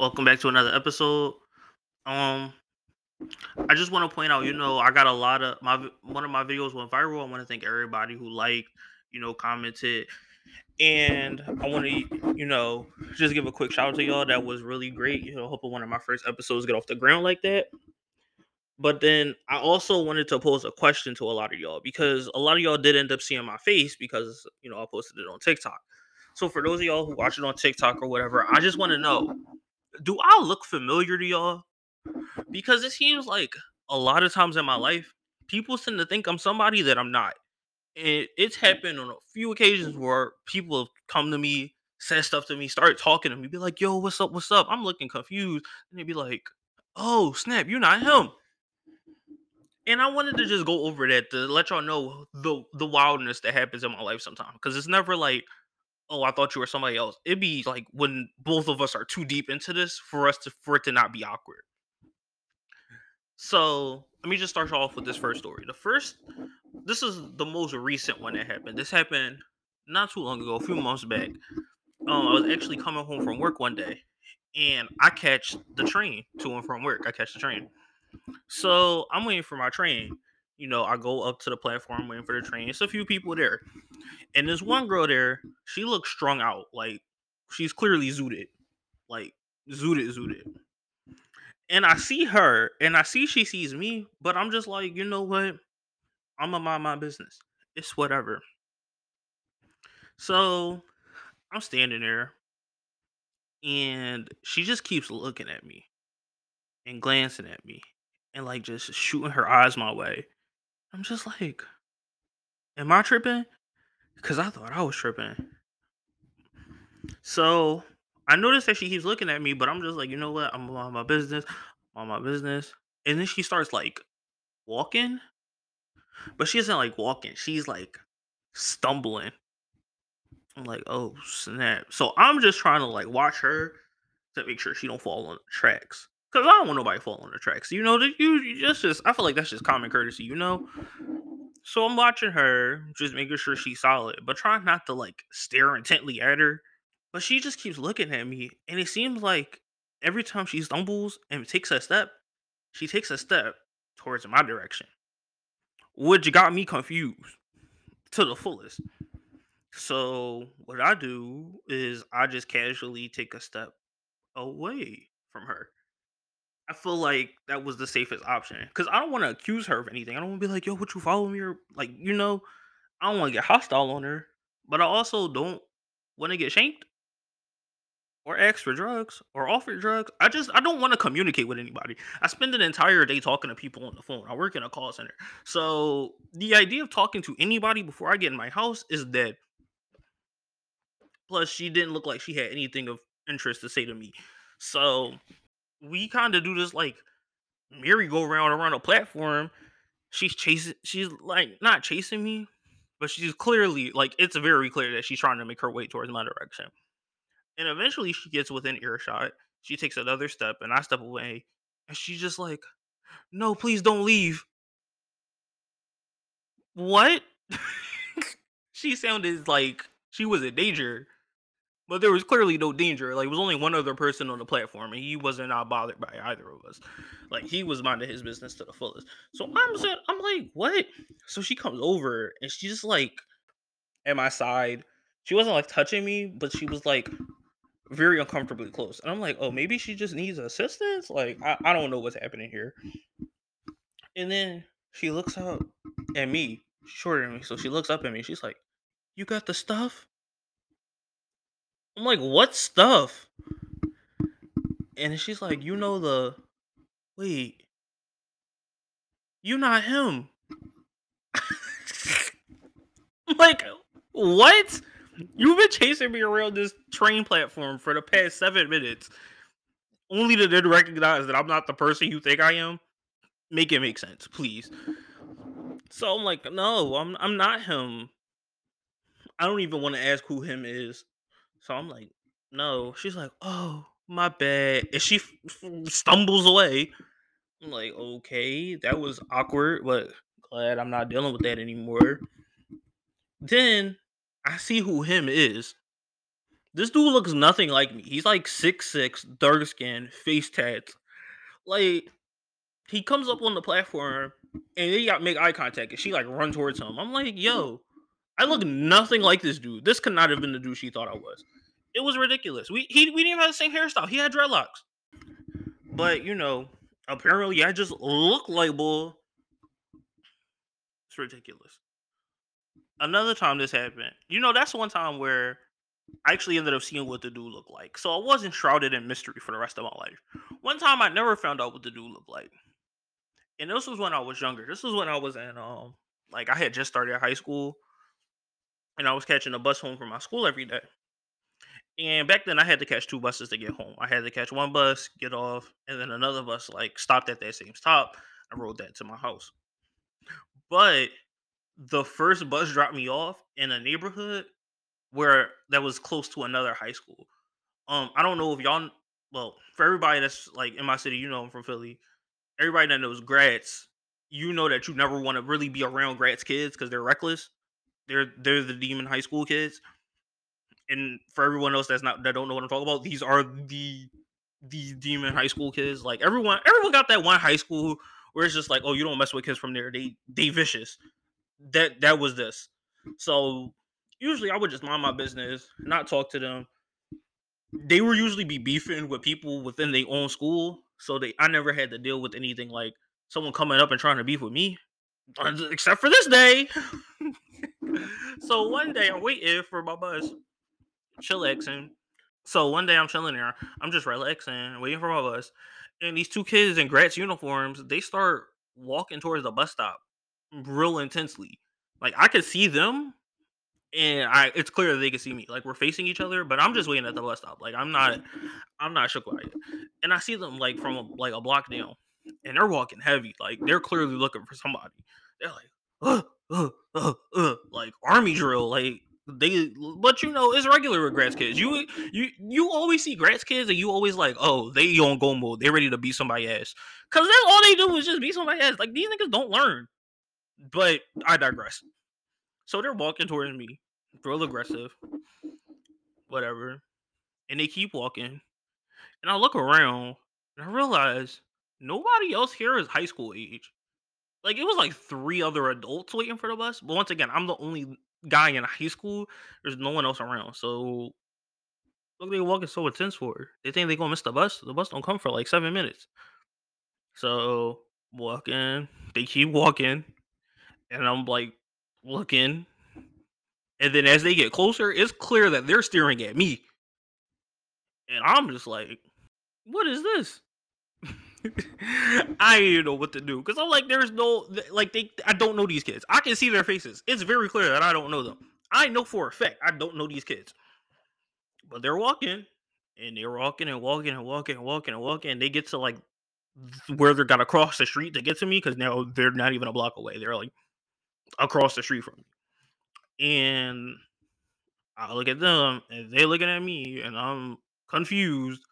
Welcome back to another episode. Um, I just want to point out, you know, I got a lot of my one of my videos went viral. I want to thank everybody who liked, you know, commented, and I want to, you know, just give a quick shout out to y'all. That was really great. You know, hoping one of my first episodes get off the ground like that. But then I also wanted to pose a question to a lot of y'all because a lot of y'all did end up seeing my face because you know I posted it on TikTok. So for those of y'all who watch it on TikTok or whatever, I just want to know do I look familiar to y'all? Because it seems like a lot of times in my life, people tend to think I'm somebody that I'm not. And it's happened on a few occasions where people have come to me, said stuff to me, start talking to me, be like, yo, what's up? What's up? I'm looking confused. And they'd be like, oh, snap, you're not him. And I wanted to just go over that to let y'all know the the wildness that happens in my life sometimes. Because it's never like, oh, I thought you were somebody else. It'd be like when both of us are too deep into this for us to for it to not be awkward. So let me just start off with this first story. The first, this is the most recent one that happened. This happened not too long ago, a few months back. Um, I was actually coming home from work one day, and I catch the train to and from work. I catch the train. So I'm waiting for my train. You know, I go up to the platform waiting for the train. It's a few people there. And there's one girl there, she looks strung out. Like she's clearly zooted. Like zooted, zooted. And I see her and I see she sees me, but I'm just like, you know what? I'm gonna mind my business. It's whatever. So I'm standing there and she just keeps looking at me and glancing at me and like just shooting her eyes my way. I'm just like, am I tripping? Because I thought I was tripping. So I noticed that she keeps looking at me, but I'm just like, you know what? I'm on my business, on my business. And then she starts like walking, but she isn't like walking. She's like stumbling. I'm like, oh snap. So I'm just trying to like watch her to make sure she don't fall on the tracks. Cause I don't want nobody fall on the tracks. You know, that you, you just just I feel like that's just common courtesy, you know? So I'm watching her, just making sure she's solid, but trying not to like stare intently at her. But she just keeps looking at me, and it seems like every time she stumbles and takes a step, she takes a step towards my direction, which got me confused to the fullest. So what I do is I just casually take a step away from her. I feel like that was the safest option because I don't want to accuse her of anything. I don't want to be like, "Yo, what you follow me?" or like, you know, I don't want to get hostile on her, but I also don't want to get shanked or ask for drugs or offer drugs. I just I don't want to communicate with anybody. I spend an entire day talking to people on the phone. I work in a call center. So the idea of talking to anybody before I get in my house is dead. Plus, she didn't look like she had anything of interest to say to me. So we kind of do this like merry-go-round around a platform. She's chasing she's like not chasing me, but she's clearly like it's very clear that she's trying to make her way towards my direction. And eventually she gets within earshot. She takes another step and I step away. And she's just like, no, please don't leave. What? she sounded like she was in danger. But there was clearly no danger. Like it was only one other person on the platform, and he wasn't not bothered by either of us. Like he was minding his business to the fullest. So I'm I'm like, what? So she comes over and she's just like at my side. She wasn't like touching me, but she was like very uncomfortably close. And I'm like, oh, maybe she just needs assistance. Like I, I don't know what's happening here. And then she looks up at me, shorter than me, so she looks up at me. She's like, "You got the stuff?" I'm like, "What stuff?" And she's like, "You know the wait, you not him." Like, "What?" You've been chasing me around this train platform for the past seven minutes, only to then recognize that I'm not the person you think I am. Make it make sense, please. So I'm like, no, I'm I'm not him. I don't even want to ask who him is. So I'm like, no. She's like, oh, my bad. And she f- f- stumbles away. I'm like, okay, that was awkward, but glad I'm not dealing with that anymore. Then I see who him is. This dude looks nothing like me. He's like six six, dark skin, face tats. Like he comes up on the platform and they got make eye contact and she like run towards him. I'm like, mm. yo, I look nothing like this dude. This could not have been the dude she thought I was. It was ridiculous. We he we didn't have the same hairstyle. He had dreadlocks. But you know, apparently I just look like bull. It's ridiculous. Another time this happened, you know, that's one time where I actually ended up seeing what the dude looked like. So I wasn't shrouded in mystery for the rest of my life. One time I never found out what the dude looked like. And this was when I was younger. This was when I was in um like I had just started high school and I was catching a bus home from my school every day. And back then I had to catch two buses to get home. I had to catch one bus, get off, and then another bus like stopped at that same stop. I rode that to my house. But the first bus dropped me off in a neighborhood where that was close to another high school. Um, I don't know if y'all well, for everybody that's like in my city, you know I'm from Philly. Everybody that knows Gratz, you know that you never want to really be around Gratz kids because they're reckless. They're they're the demon high school kids. And for everyone else that's not that don't know what I'm talking about, these are the the demon high school kids. Like everyone, everyone got that one high school where it's just like, oh, you don't mess with kids from there. They they vicious. That that was this. So usually I would just mind my business, not talk to them. They were usually be beefing with people within their own school, so they I never had to deal with anything like someone coming up and trying to beef with me, except for this day. So one day I'm waiting for my bus, chillaxing. So one day I'm chilling there, I'm just relaxing, waiting for my bus, and these two kids in Gratz uniforms, they start walking towards the bus stop real intensely. Like I could see them, and I it's clear that they can see me. Like we're facing each other, but I'm just waiting at the bus stop. Like I'm not I'm not shook by it. And I see them like from a, like a block down, and they're walking heavy. Like they're clearly looking for somebody. They're like, uh, uh, uh, uh, like army drill. Like they, but you know, it's regular with Gratz kids. You you you always see Gratz kids, and you always like, oh, they on go mode. They ready to beat somebody ass. Cause that's all they do is just beat somebody ass. Like these niggas don't learn. But I digress. So they're walking towards me, real aggressive, whatever. And they keep walking. And I look around and I realize nobody else here is high school age. Like it was like three other adults waiting for the bus. But once again, I'm the only guy in high school. There's no one else around. So look, they walking so intense for. They think they're gonna miss the bus. The bus don't come for like seven minutes. So walking, they keep walking, and I'm like looking. And then as they get closer, it's clear that they're staring at me. And I'm just like, what is this? I didn't know what to do because I'm like, there's no like they. I don't know these kids. I can see their faces. It's very clear that I don't know them. I know for a fact I don't know these kids. But they're walking, and they're walking and walking and walking and walking and walking. And they get to like where they're gonna cross the street to get to me because now they're not even a block away. They're like across the street from me. And I look at them and they're looking at me and I'm confused.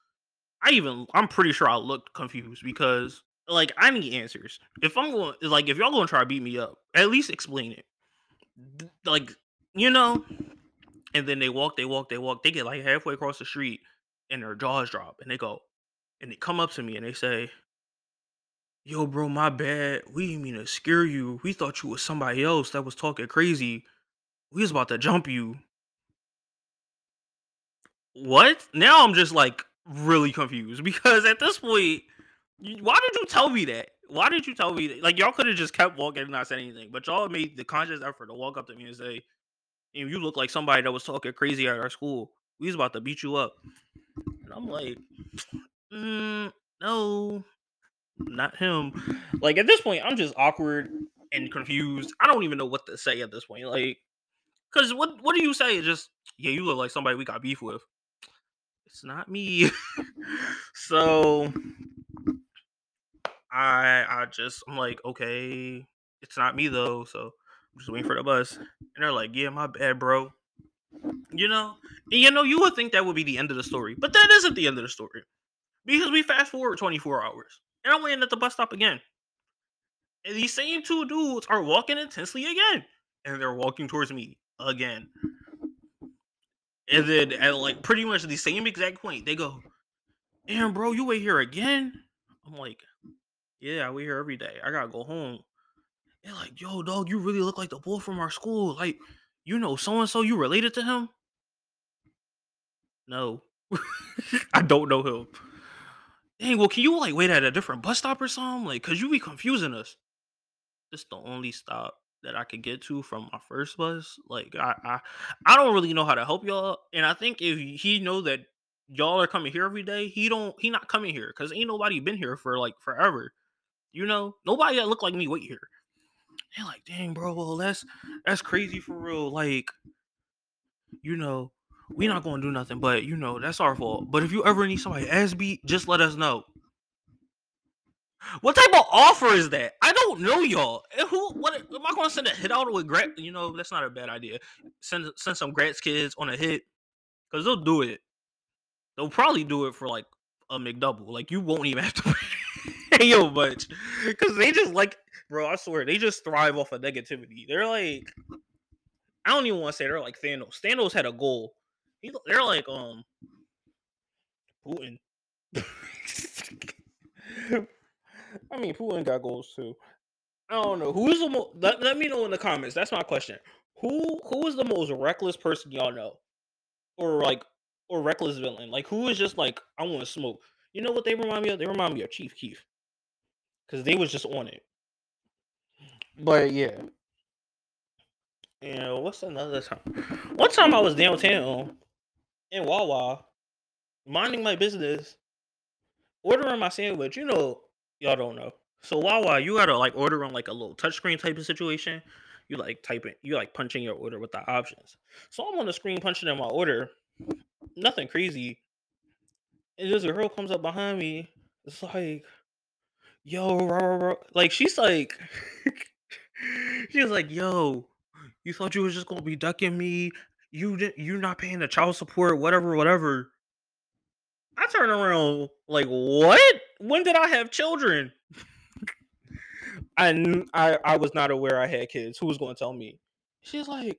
I even I'm pretty sure I looked confused because like I need answers. If I'm going like if y'all gonna try to beat me up, at least explain it. Like, you know. And then they walk, they walk, they walk, they get like halfway across the street and their jaws drop and they go and they come up to me and they say, Yo, bro, my bad. We didn't mean to scare you. We thought you was somebody else that was talking crazy. We was about to jump you. What? Now I'm just like really confused because at this point, why did you tell me that? Why did you tell me that? Like y'all could have just kept walking and not said anything, but y'all made the conscious effort to walk up to me and say, "You look like somebody that was talking crazy at our school. We was about to beat you up." And I'm like, mm, "No, not him." Like at this point, I'm just awkward and confused. I don't even know what to say at this point. Like, cause what what do you say? Just yeah, you look like somebody we got beef with it's not me. so I I just I'm like, okay, it's not me though. So I'm just waiting for the bus. And they're like, yeah, my bad, bro. You know, and you know, you would think that would be the end of the story, but that isn't the end of the story because we fast forward 24 hours, and I'm waiting at the bus stop again, and these same two dudes are walking intensely again, and they're walking towards me again. And then at like pretty much the same exact point, they go, Aaron, bro, you wait here again? I'm like, Yeah, wait here every day. I gotta go home. They're like, yo, dog, you really look like the boy from our school. Like, you know, so and so, you related to him? No. I don't know him. Dang, well, can you like wait at a different bus stop or something? Like, cause you be confusing us. This the only stop that I could get to from my first bus. Like, I, I, I don't really know how to help y'all. And I think if he know that y'all are coming here every day, he don't, he not coming here because ain't nobody been here for like forever. You know, nobody that look like me wait here. They're like, dang, bro, well, that's that's crazy for real. Like, you know, we not gonna do nothing, but you know, that's our fault. But if you ever need somebody ass beat, just let us know. What type of offer is that? I don't know y'all. Who? What? Am I going to send a hit out with Grat? You know, that's not a bad idea. Send send some Gratz kids on a hit because they'll do it. They'll probably do it for like a McDouble. Like you won't even have to pay yo much because they just like, bro. I swear they just thrive off of negativity. They're like, I don't even want to say they're like Thanos. Thanos had a goal. He, they're like um Putin. I mean, Putin got goals too. I don't know who's the most. Let, let me know in the comments. That's my question. Who who is the most reckless person y'all know, or like or reckless villain? Like who is just like I want to smoke? You know what they remind me of? They remind me of Chief Keef, because they was just on it. But yeah. And what's another time? One time I was downtown in Wawa, minding my business, ordering my sandwich. You know, y'all don't know. So Wawa, you gotta like order on like a little touchscreen type of situation. You like typing, you like punching your order with the options. So I'm on the screen punching in my order, nothing crazy. And this girl comes up behind me. It's like, yo, rah, rah, rah. like she's like, she's like, yo, you thought you was just gonna be ducking me? You didn't, you not paying the child support, whatever, whatever. I turn around like, what? When did I have children? I, I I was not aware I had kids. Who was going to tell me? She's like,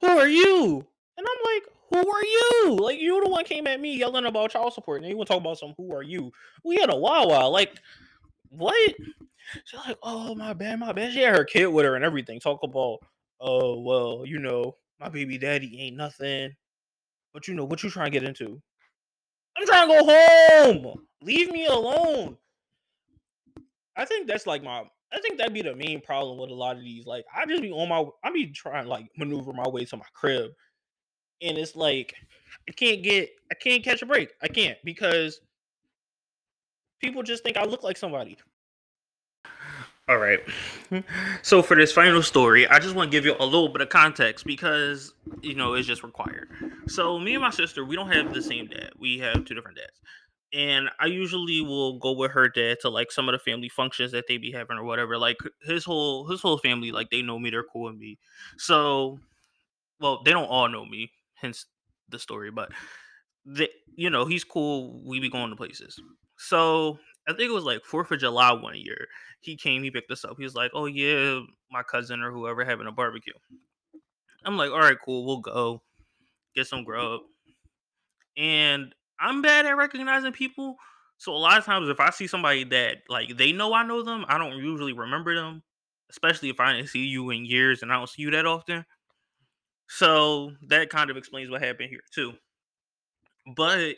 "Who are you?" And I'm like, "Who are you?" Like you the one came at me yelling about child support, and you want to talk about some "Who are you?" We had a Wawa. Like, what? She's like, "Oh my bad, my bad." She had her kid with her and everything. Talk about, "Oh well, you know, my baby daddy ain't nothing." But you know what you trying to get into? I'm trying to go home. Leave me alone. I think that's like my. I think that'd be the main problem with a lot of these. Like, I just be on my. I be trying like maneuver my way to my crib, and it's like I can't get. I can't catch a break. I can't because people just think I look like somebody. All right. So for this final story, I just want to give you a little bit of context because you know it's just required. So me and my sister, we don't have the same dad. We have two different dads. And I usually will go with her dad to like some of the family functions that they be having or whatever. Like his whole his whole family, like they know me, they're cool with me. So well, they don't all know me, hence the story, but they, you know, he's cool. We be going to places. So I think it was like Fourth of July one year. He came, he picked us up. He was like, "Oh yeah, my cousin or whoever having a barbecue." I'm like, "All right, cool, we'll go get some grub." And I'm bad at recognizing people, so a lot of times if I see somebody that like they know I know them, I don't usually remember them, especially if I didn't see you in years and I don't see you that often. So that kind of explains what happened here too. But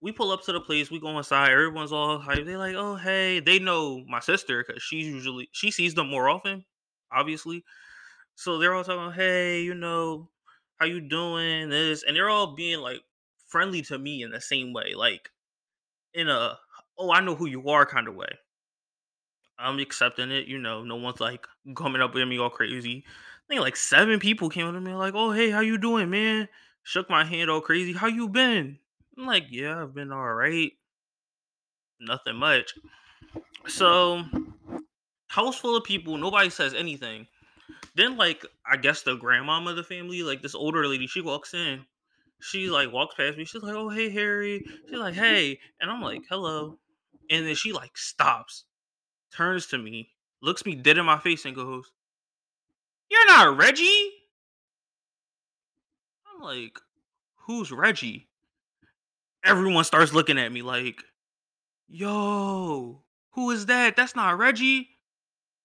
we pull up to the place, we go inside, everyone's all hyped. They like, oh hey, they know my sister because she's usually she sees them more often, obviously. So they're all talking, hey, you know, how you doing? This and they're all being like friendly to me in the same way, like in a oh I know who you are kind of way. I'm accepting it, you know. No one's like coming up with me all crazy. I think like seven people came up to me like, "Oh hey, how you doing, man?" Shook my hand all crazy. How you been? I'm like, "Yeah, I've been all right. Nothing much." So house full of people, nobody says anything. Then like I guess the grandmom of the family, like this older lady, she walks in. She like walks past me. She's like, "Oh hey Harry." She's like, "Hey," and I'm like, "Hello," and then she like stops, turns to me, looks me dead in my face, and goes, "You're not Reggie." I'm like, who's Reggie? Everyone starts looking at me like, yo, who is that? That's not Reggie.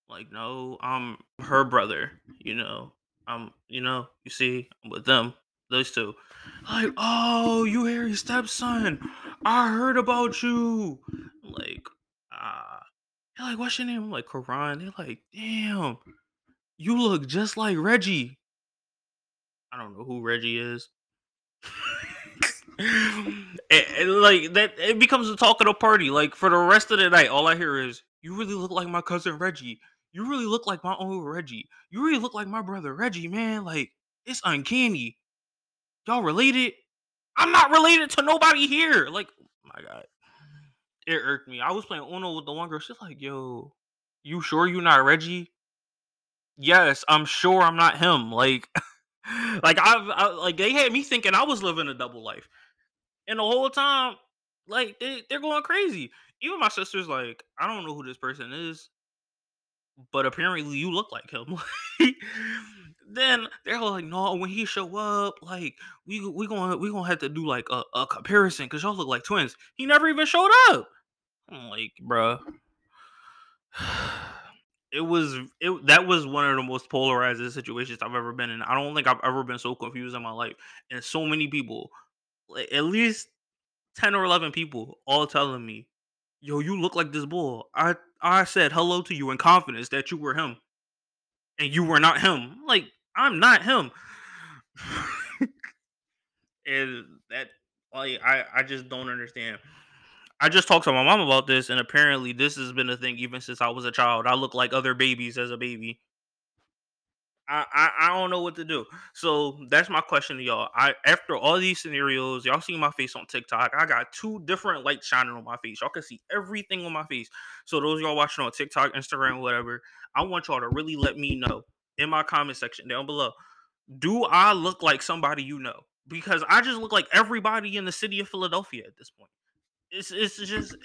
Like, no, I'm her brother, you know. I'm, you know, you see, I'm with them, those two. Like, oh, you Harry's stepson. I heard about you. I'm like, ah. They're like, what's your name? I'm like, Karan. They're like, damn, you look just like Reggie. I don't know who Reggie is. like that, it becomes a talk of the party. Like for the rest of the night, all I hear is, "You really look like my cousin Reggie. You really look like my uncle Reggie. You really look like my brother Reggie, man. Like it's uncanny. Y'all related? I'm not related to nobody here. Like, oh my god, it irked me. I was playing Uno with the one girl. She's like, "Yo, you sure you're not Reggie?" Yes, I'm sure I'm not him. Like, like I've I, like they had me thinking I was living a double life, and the whole time, like they they're going crazy. Even my sister's like, I don't know who this person is, but apparently you look like him. then they're like, no, when he show up, like we we gonna we gonna have to do like a, a comparison because y'all look like twins. He never even showed up. I'm like, bruh. It was it that was one of the most polarizing situations I've ever been in. I don't think I've ever been so confused in my life. And so many people, like, at least 10 or 11 people all telling me, "Yo, you look like this bull." I I said hello to you in confidence that you were him. And you were not him. Like, I'm not him. and that like I I just don't understand. I just talked to my mom about this, and apparently this has been a thing even since I was a child. I look like other babies as a baby. I, I, I don't know what to do. So that's my question to y'all. I after all these scenarios, y'all see my face on TikTok. I got two different lights shining on my face. Y'all can see everything on my face. So those y'all watching on TikTok, Instagram, whatever, I want y'all to really let me know in my comment section down below. Do I look like somebody you know? Because I just look like everybody in the city of Philadelphia at this point. It's it's just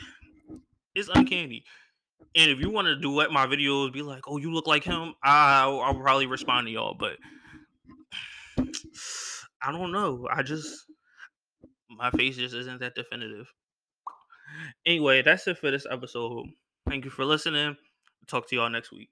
it's uncanny. And if you want to duet my videos, be like, "Oh, you look like him," I I'll probably respond to y'all. But I don't know. I just my face just isn't that definitive. Anyway, that's it for this episode. Thank you for listening. talk to y'all next week.